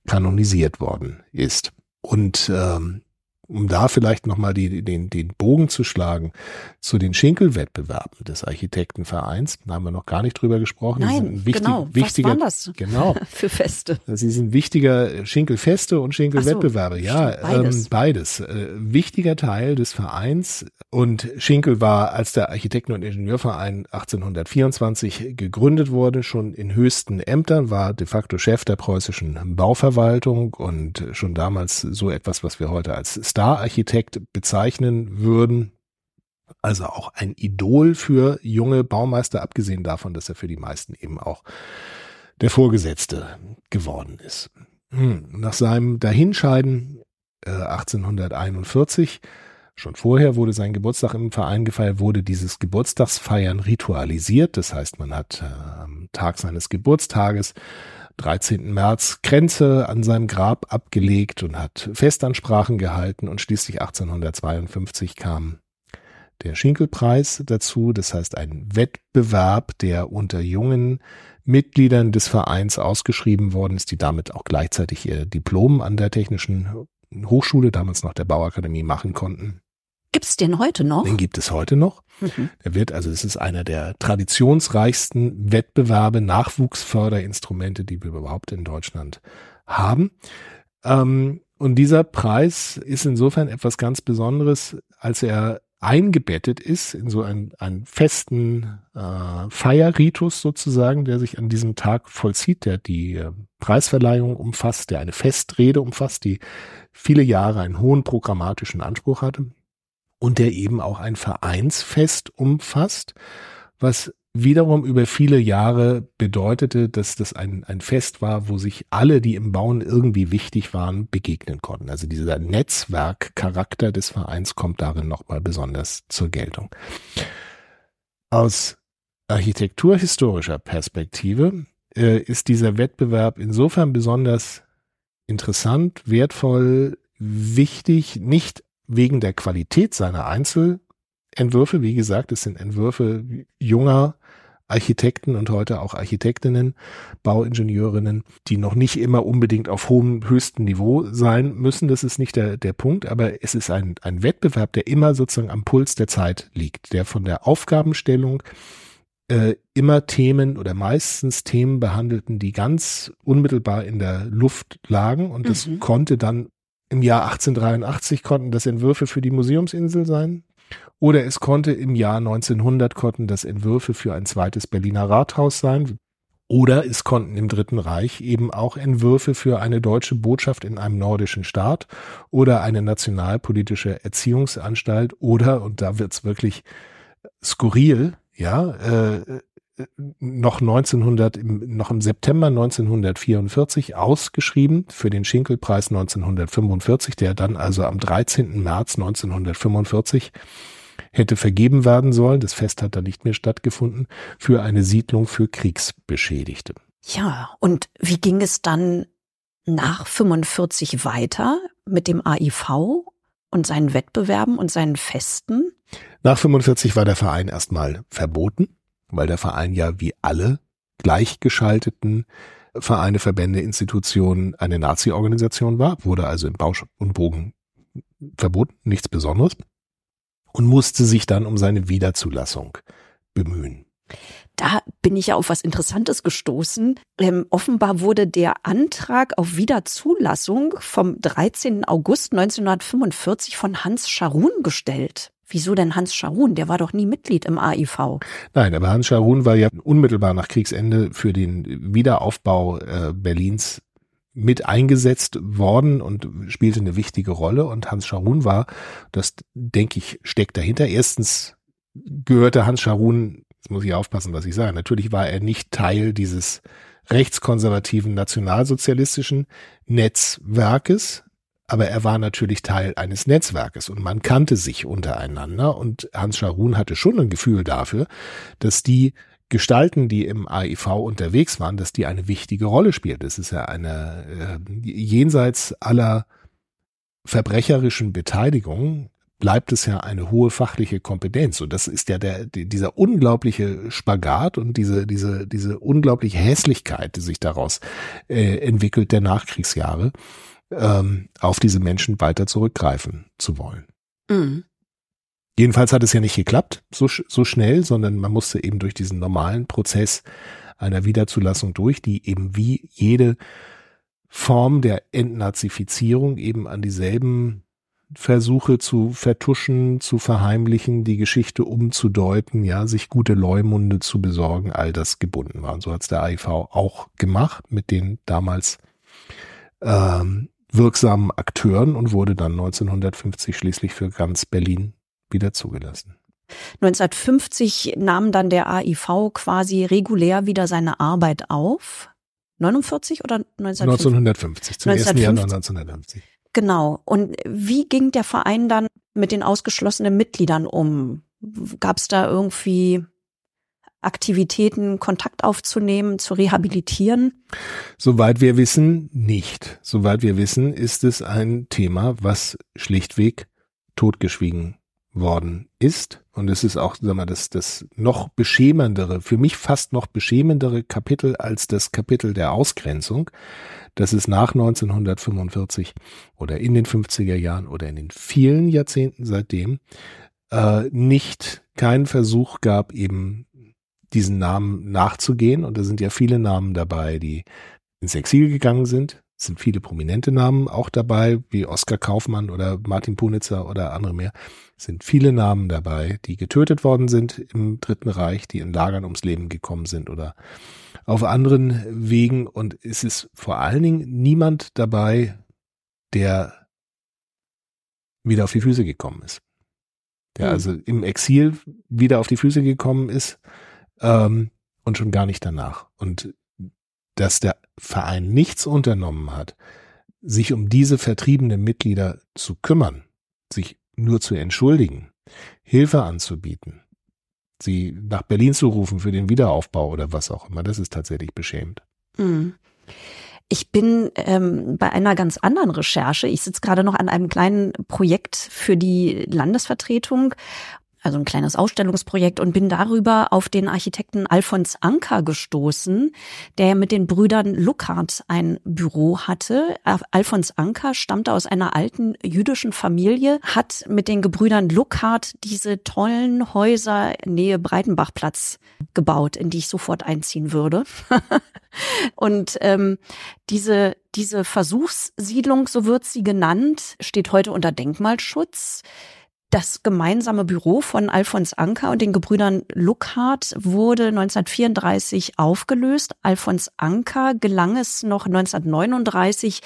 kanonisiert worden ist. Und ähm, um da vielleicht nochmal die, den, den Bogen zu schlagen zu den Schinkelwettbewerben des Architektenvereins, da haben wir noch gar nicht drüber gesprochen. Nein, wichtig, genau. Wichtiger, Was waren das genau. für Feste? Sie sind wichtiger Schinkelfeste und Schinkelwettbewerbe. So, ja, beides. Ähm, beides. Äh, wichtiger Teil des Vereins. Und Schinkel war, als der Architekten- und Ingenieurverein 1824 gegründet wurde, schon in höchsten Ämtern, war de facto Chef der preußischen Bauverwaltung und schon damals so etwas, was wir heute als Star-Architekt bezeichnen würden. Also auch ein Idol für junge Baumeister, abgesehen davon, dass er für die meisten eben auch der Vorgesetzte geworden ist. Hm, nach seinem Dahinscheiden äh, 1841, schon vorher wurde sein Geburtstag im Verein gefeiert, wurde dieses Geburtstagsfeiern ritualisiert. Das heißt, man hat äh, am Tag seines Geburtstages 13. März Grenze an seinem Grab abgelegt und hat Festansprachen gehalten und schließlich 1852 kam der Schinkelpreis dazu, das heißt ein Wettbewerb, der unter jungen Mitgliedern des Vereins ausgeschrieben worden ist, die damit auch gleichzeitig ihr Diplom an der Technischen Hochschule, damals noch der Bauakademie, machen konnten. Gibt's den heute noch? Den gibt es heute noch. Mhm. Der wird, also es ist einer der traditionsreichsten Wettbewerbe, Nachwuchsförderinstrumente, die wir überhaupt in Deutschland haben. Ähm, und dieser Preis ist insofern etwas ganz Besonderes, als er eingebettet ist in so einen, einen festen äh, Feierritus sozusagen, der sich an diesem Tag vollzieht, der die äh, Preisverleihung umfasst, der eine Festrede umfasst, die viele Jahre einen hohen programmatischen Anspruch hatte und der eben auch ein Vereinsfest umfasst, was wiederum über viele Jahre bedeutete, dass das ein, ein Fest war, wo sich alle, die im Bauen irgendwie wichtig waren, begegnen konnten. Also dieser Netzwerkcharakter des Vereins kommt darin nochmal besonders zur Geltung. Aus architekturhistorischer Perspektive äh, ist dieser Wettbewerb insofern besonders interessant, wertvoll, wichtig, nicht wegen der Qualität seiner Einzelentwürfe. Wie gesagt, es sind Entwürfe junger Architekten und heute auch Architektinnen, Bauingenieurinnen, die noch nicht immer unbedingt auf hohem, höchstem Niveau sein müssen. Das ist nicht der, der Punkt, aber es ist ein, ein Wettbewerb, der immer sozusagen am Puls der Zeit liegt, der von der Aufgabenstellung äh, immer Themen oder meistens Themen behandelten, die ganz unmittelbar in der Luft lagen und das mhm. konnte dann im Jahr 1883 konnten das Entwürfe für die Museumsinsel sein, oder es konnte im Jahr 1900 konnten das Entwürfe für ein zweites Berliner Rathaus sein. Oder es konnten im Dritten Reich eben auch Entwürfe für eine deutsche Botschaft in einem nordischen Staat oder eine nationalpolitische Erziehungsanstalt oder, und da wird's wirklich skurril, ja, äh, noch 1900, im, noch im September 1944 ausgeschrieben für den Schinkelpreis 1945, der dann also am 13. März 1945 hätte vergeben werden sollen. Das Fest hat dann nicht mehr stattgefunden für eine Siedlung für Kriegsbeschädigte. Ja, und wie ging es dann nach 45 weiter mit dem AIV und seinen Wettbewerben und seinen Festen? Nach 45 war der Verein erstmal verboten, weil der Verein ja wie alle gleichgeschalteten Vereine, Verbände, Institutionen eine Nazi-Organisation war, wurde also im Bausch und Bogen verboten, nichts Besonderes und musste sich dann um seine Wiederzulassung bemühen. Da bin ich ja auf was Interessantes gestoßen. Ähm, offenbar wurde der Antrag auf Wiederzulassung vom 13. August 1945 von Hans Scharun gestellt. Wieso denn Hans Scharun? Der war doch nie Mitglied im AIV. Nein, aber Hans Scharun war ja unmittelbar nach Kriegsende für den Wiederaufbau äh, Berlins mit eingesetzt worden und spielte eine wichtige Rolle. Und Hans Scharun war, das denke ich, steckt dahinter. Erstens gehörte Hans Scharun, jetzt muss ich aufpassen, was ich sage, natürlich war er nicht Teil dieses rechtskonservativen nationalsozialistischen Netzwerkes, aber er war natürlich Teil eines Netzwerkes und man kannte sich untereinander und Hans Scharun hatte schon ein Gefühl dafür, dass die Gestalten, die im AIV unterwegs waren, dass die eine wichtige Rolle spielt. Das ist ja eine äh, jenseits aller verbrecherischen Beteiligung bleibt es ja eine hohe fachliche Kompetenz. Und das ist ja der, dieser unglaubliche Spagat und diese, diese, diese unglaubliche Hässlichkeit, die sich daraus äh, entwickelt der Nachkriegsjahre, ähm, auf diese Menschen weiter zurückgreifen zu wollen. Mhm. Jedenfalls hat es ja nicht geklappt, so, so schnell, sondern man musste eben durch diesen normalen Prozess einer Wiederzulassung durch, die eben wie jede Form der Entnazifizierung eben an dieselben Versuche zu vertuschen, zu verheimlichen, die Geschichte umzudeuten, ja, sich gute Leumunde zu besorgen, all das gebunden war. Und so hat es der AIV auch gemacht mit den damals ähm, wirksamen Akteuren und wurde dann 1950 schließlich für ganz Berlin wieder zugelassen. 1950 nahm dann der AIV quasi regulär wieder seine Arbeit auf. 49 oder 1950? 1950, zum 1950. 1. Januar 1950. Genau. Und wie ging der Verein dann mit den ausgeschlossenen Mitgliedern um? Gab es da irgendwie Aktivitäten, Kontakt aufzunehmen, zu rehabilitieren? Soweit wir wissen, nicht. Soweit wir wissen, ist es ein Thema, was schlichtweg totgeschwiegen worden ist. Und es ist auch, sag mal, das, das noch beschämendere, für mich fast noch beschämendere Kapitel als das Kapitel der Ausgrenzung, dass es nach 1945 oder in den 50er Jahren oder in den vielen Jahrzehnten seitdem äh, nicht keinen Versuch gab, eben diesen Namen nachzugehen. Und da sind ja viele Namen dabei, die ins Exil gegangen sind, es sind viele prominente Namen auch dabei, wie Oskar Kaufmann oder Martin Punitzer oder andere mehr. Es sind viele Namen dabei, die getötet worden sind im Dritten Reich, die in Lagern ums Leben gekommen sind oder auf anderen Wegen. Und es ist vor allen Dingen niemand dabei, der wieder auf die Füße gekommen ist. Der mhm. also im Exil wieder auf die Füße gekommen ist ähm, und schon gar nicht danach. Und dass der Verein nichts unternommen hat, sich um diese vertriebenen Mitglieder zu kümmern, sich nur zu entschuldigen, Hilfe anzubieten, sie nach Berlin zu rufen für den Wiederaufbau oder was auch immer, das ist tatsächlich beschämend. Mhm. Ich bin ähm, bei einer ganz anderen Recherche. Ich sitze gerade noch an einem kleinen Projekt für die Landesvertretung also ein kleines Ausstellungsprojekt und bin darüber auf den Architekten Alfons Anker gestoßen, der mit den Brüdern Luckhard ein Büro hatte. Alfons Anker stammte aus einer alten jüdischen Familie, hat mit den Gebrüdern Luckhard diese tollen Häuser Nähe Breitenbachplatz gebaut, in die ich sofort einziehen würde. und ähm, diese diese Versuchssiedlung, so wird sie genannt, steht heute unter Denkmalschutz. Das gemeinsame Büro von Alfons Anker und den Gebrüdern Luckhard wurde 1934 aufgelöst. Alfons Anker gelang es noch 1939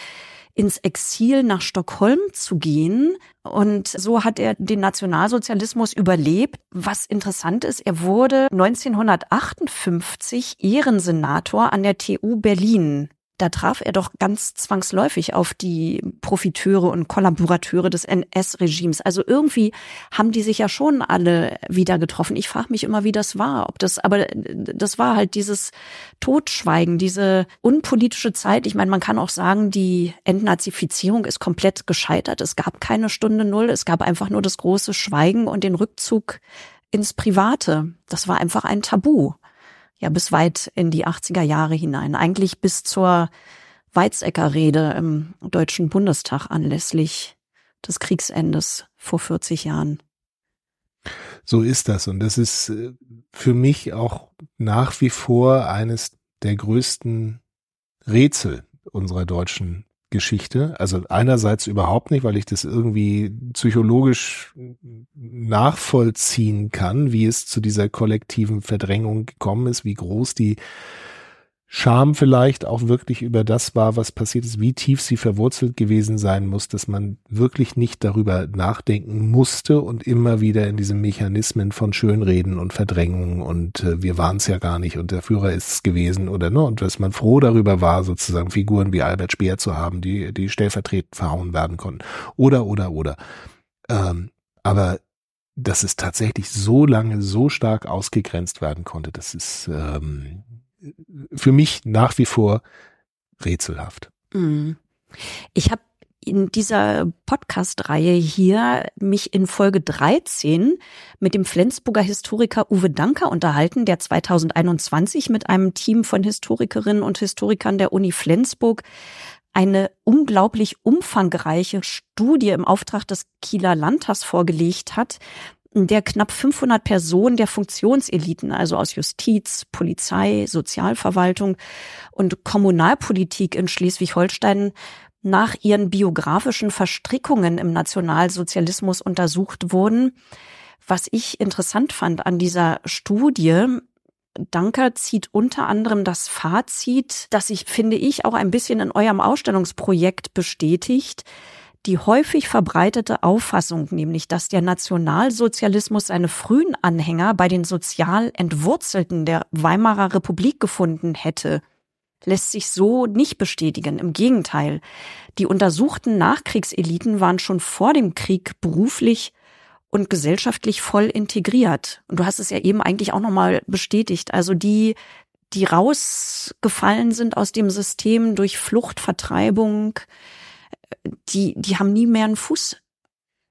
ins Exil nach Stockholm zu gehen. Und so hat er den Nationalsozialismus überlebt. Was interessant ist, er wurde 1958 Ehrensenator an der TU Berlin da traf er doch ganz zwangsläufig auf die Profiteure und Kollaborateure des NS-Regimes. Also irgendwie haben die sich ja schon alle wieder getroffen. Ich frage mich immer, wie das war. Ob das, aber das war halt dieses Totschweigen, diese unpolitische Zeit. Ich meine, man kann auch sagen, die Entnazifizierung ist komplett gescheitert. Es gab keine Stunde Null. Es gab einfach nur das große Schweigen und den Rückzug ins Private. Das war einfach ein Tabu ja bis weit in die 80er Jahre hinein, eigentlich bis zur Weizsäcker-Rede im Deutschen Bundestag anlässlich des Kriegsendes vor 40 Jahren. So ist das und das ist äh, für mich auch nach wie vor eines der größten Rätsel unserer deutschen Geschichte. Also einerseits überhaupt nicht, weil ich das irgendwie psychologisch nachvollziehen kann, wie es zu dieser kollektiven Verdrängung gekommen ist, wie groß die Scham vielleicht auch wirklich über das war, was passiert ist, wie tief sie verwurzelt gewesen sein muss, dass man wirklich nicht darüber nachdenken musste und immer wieder in diese Mechanismen von Schönreden und Verdrängung und äh, wir waren es ja gar nicht und der Führer ist es gewesen oder ne und dass man froh darüber war, sozusagen Figuren wie Albert Speer zu haben, die die stellvertretend verhauen werden konnten oder oder oder. Ähm, aber dass es tatsächlich so lange so stark ausgegrenzt werden konnte, das ist ähm, für mich nach wie vor rätselhaft. Mhm. Ich habe in dieser Podcast-Reihe hier mich in Folge 13 mit dem Flensburger Historiker Uwe Danker unterhalten, der 2021 mit einem Team von Historikerinnen und Historikern der Uni Flensburg eine unglaublich umfangreiche Studie im Auftrag des Kieler Landtags vorgelegt hat, der knapp 500 Personen der Funktionseliten, also aus Justiz, Polizei, Sozialverwaltung und Kommunalpolitik in Schleswig-Holstein nach ihren biografischen Verstrickungen im Nationalsozialismus untersucht wurden. Was ich interessant fand an dieser Studie, Danker zieht unter anderem das Fazit, das sich, finde ich, auch ein bisschen in eurem Ausstellungsprojekt bestätigt, die häufig verbreitete Auffassung, nämlich dass der Nationalsozialismus seine frühen Anhänger bei den sozial Entwurzelten der Weimarer Republik gefunden hätte, lässt sich so nicht bestätigen. Im Gegenteil, die untersuchten Nachkriegseliten waren schon vor dem Krieg beruflich und gesellschaftlich voll integriert. Und du hast es ja eben eigentlich auch nochmal bestätigt. Also die, die rausgefallen sind aus dem System durch Flucht, Vertreibung, die, die haben nie mehr einen Fuß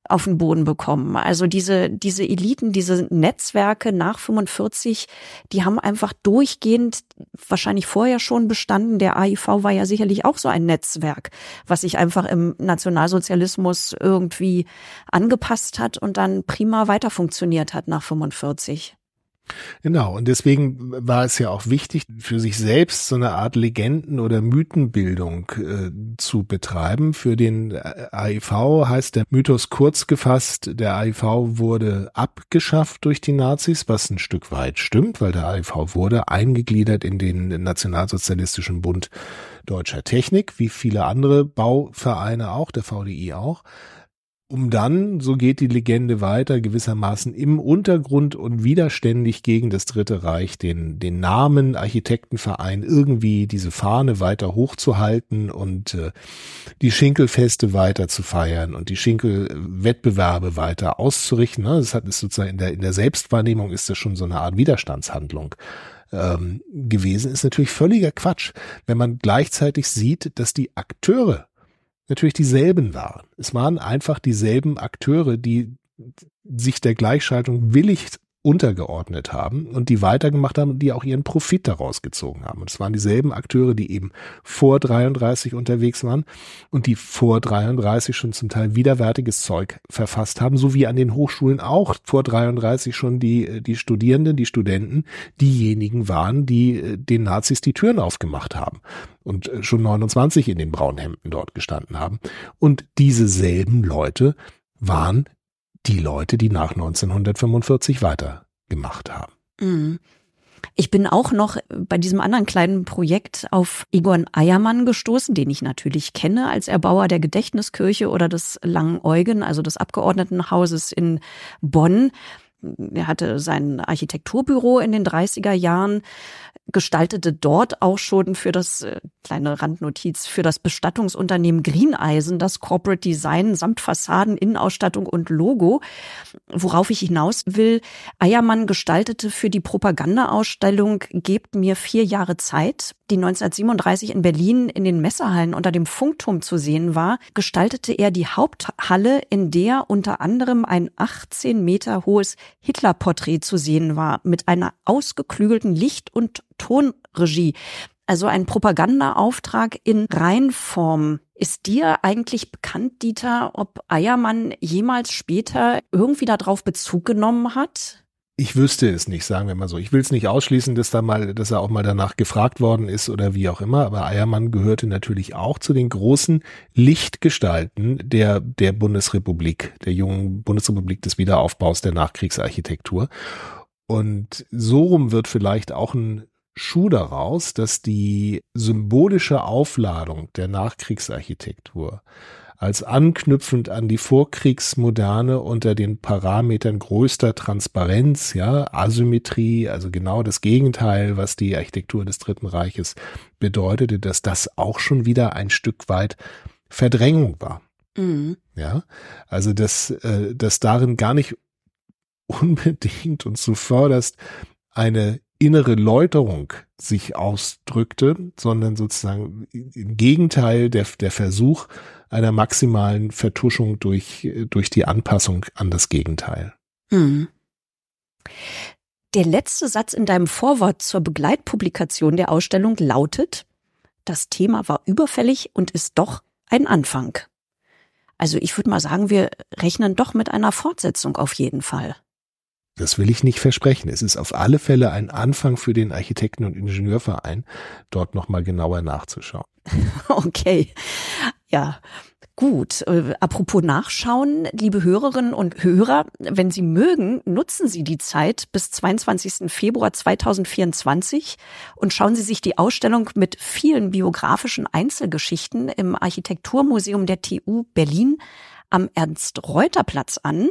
auf den Boden bekommen. Also diese, diese Eliten, diese Netzwerke nach 45, die haben einfach durchgehend wahrscheinlich vorher schon bestanden. Der AIV war ja sicherlich auch so ein Netzwerk, was sich einfach im Nationalsozialismus irgendwie angepasst hat und dann prima weiter funktioniert hat nach 45. Genau, und deswegen war es ja auch wichtig, für sich selbst so eine Art Legenden- oder Mythenbildung äh, zu betreiben. Für den AIV heißt der Mythos kurz gefasst, der AIV wurde abgeschafft durch die Nazis, was ein Stück weit stimmt, weil der AIV wurde eingegliedert in den Nationalsozialistischen Bund Deutscher Technik, wie viele andere Bauvereine auch, der VDI auch um dann, so geht die Legende weiter, gewissermaßen im Untergrund und widerständig gegen das Dritte Reich den, den Namen Architektenverein irgendwie diese Fahne weiter hochzuhalten und äh, die Schinkelfeste weiter zu feiern und die Schinkelwettbewerbe weiter auszurichten. Ne? Das hat es sozusagen in der, in der Selbstwahrnehmung ist das schon so eine Art Widerstandshandlung ähm, gewesen, ist natürlich völliger Quatsch, wenn man gleichzeitig sieht, dass die Akteure natürlich dieselben waren. Es waren einfach dieselben Akteure, die sich der Gleichschaltung willig untergeordnet haben und die weitergemacht haben und die auch ihren Profit daraus gezogen haben. Und es waren dieselben Akteure, die eben vor 33 unterwegs waren und die vor 33 schon zum Teil widerwärtiges Zeug verfasst haben, so wie an den Hochschulen auch vor 33 schon die, die Studierenden, die Studenten diejenigen waren, die äh, den Nazis die Türen aufgemacht haben und äh, schon 29 in den braunen Hemden dort gestanden haben. Und diese selben Leute waren die Leute, die nach 1945 weitergemacht haben. Mhm. Ich bin auch noch bei diesem anderen kleinen Projekt auf Egon Eiermann gestoßen, den ich natürlich kenne als Erbauer der Gedächtniskirche oder des Langen Eugen, also des Abgeordnetenhauses in Bonn. Er hatte sein Architekturbüro in den 30er Jahren, gestaltete dort auch schon für das, äh, kleine Randnotiz, für das Bestattungsunternehmen Greeneisen das Corporate Design samt Fassaden, Innenausstattung und Logo. Worauf ich hinaus will, Eiermann gestaltete für die Propagandaausstellung Gebt mir vier Jahre Zeit, die 1937 in Berlin in den Messehallen unter dem Funkturm zu sehen war, gestaltete er die Haupthalle, in der unter anderem ein 18 Meter hohes Hitlerporträt zu sehen war, mit einer ausgeklügelten Licht- und Tonregie. Also ein Propagandaauftrag in Reinform. Ist dir eigentlich bekannt, Dieter, ob Eiermann jemals später irgendwie darauf Bezug genommen hat? Ich wüsste es nicht, sagen wir mal so. Ich will es nicht ausschließen, dass da mal, dass er auch mal danach gefragt worden ist oder wie auch immer. Aber Eiermann gehörte natürlich auch zu den großen Lichtgestalten der der Bundesrepublik, der jungen Bundesrepublik des Wiederaufbaus der Nachkriegsarchitektur. Und so rum wird vielleicht auch ein Schuh daraus, dass die symbolische Aufladung der Nachkriegsarchitektur als anknüpfend an die Vorkriegsmoderne unter den Parametern größter Transparenz, ja, Asymmetrie, also genau das Gegenteil, was die Architektur des Dritten Reiches bedeutete, dass das auch schon wieder ein Stück weit Verdrängung war. Mhm. Ja, also dass, äh, dass darin gar nicht unbedingt und zuvörderst eine innere Läuterung sich ausdrückte, sondern sozusagen im Gegenteil der, der Versuch einer maximalen Vertuschung durch, durch die Anpassung an das Gegenteil. Hm. Der letzte Satz in deinem Vorwort zur Begleitpublikation der Ausstellung lautet, das Thema war überfällig und ist doch ein Anfang. Also ich würde mal sagen, wir rechnen doch mit einer Fortsetzung auf jeden Fall. Das will ich nicht versprechen. Es ist auf alle Fälle ein Anfang für den Architekten- und Ingenieurverein, dort nochmal genauer nachzuschauen. Okay. Ja. Gut, äh, apropos Nachschauen, liebe Hörerinnen und Hörer, wenn Sie mögen, nutzen Sie die Zeit bis 22. Februar 2024 und schauen Sie sich die Ausstellung mit vielen biografischen Einzelgeschichten im Architekturmuseum der TU Berlin am Ernst-Reuter-Platz an.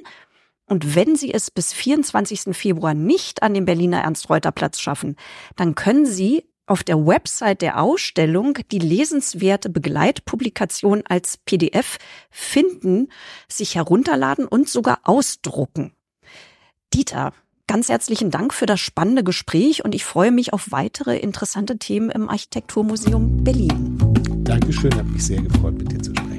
Und wenn Sie es bis 24. Februar nicht an den Berliner Ernst-Reuter-Platz schaffen, dann können Sie auf der Website der Ausstellung die lesenswerte Begleitpublikation als PDF finden, sich herunterladen und sogar ausdrucken. Dieter, ganz herzlichen Dank für das spannende Gespräch und ich freue mich auf weitere interessante Themen im Architekturmuseum Berlin. Dankeschön, hat mich sehr gefreut, mit dir zu sprechen.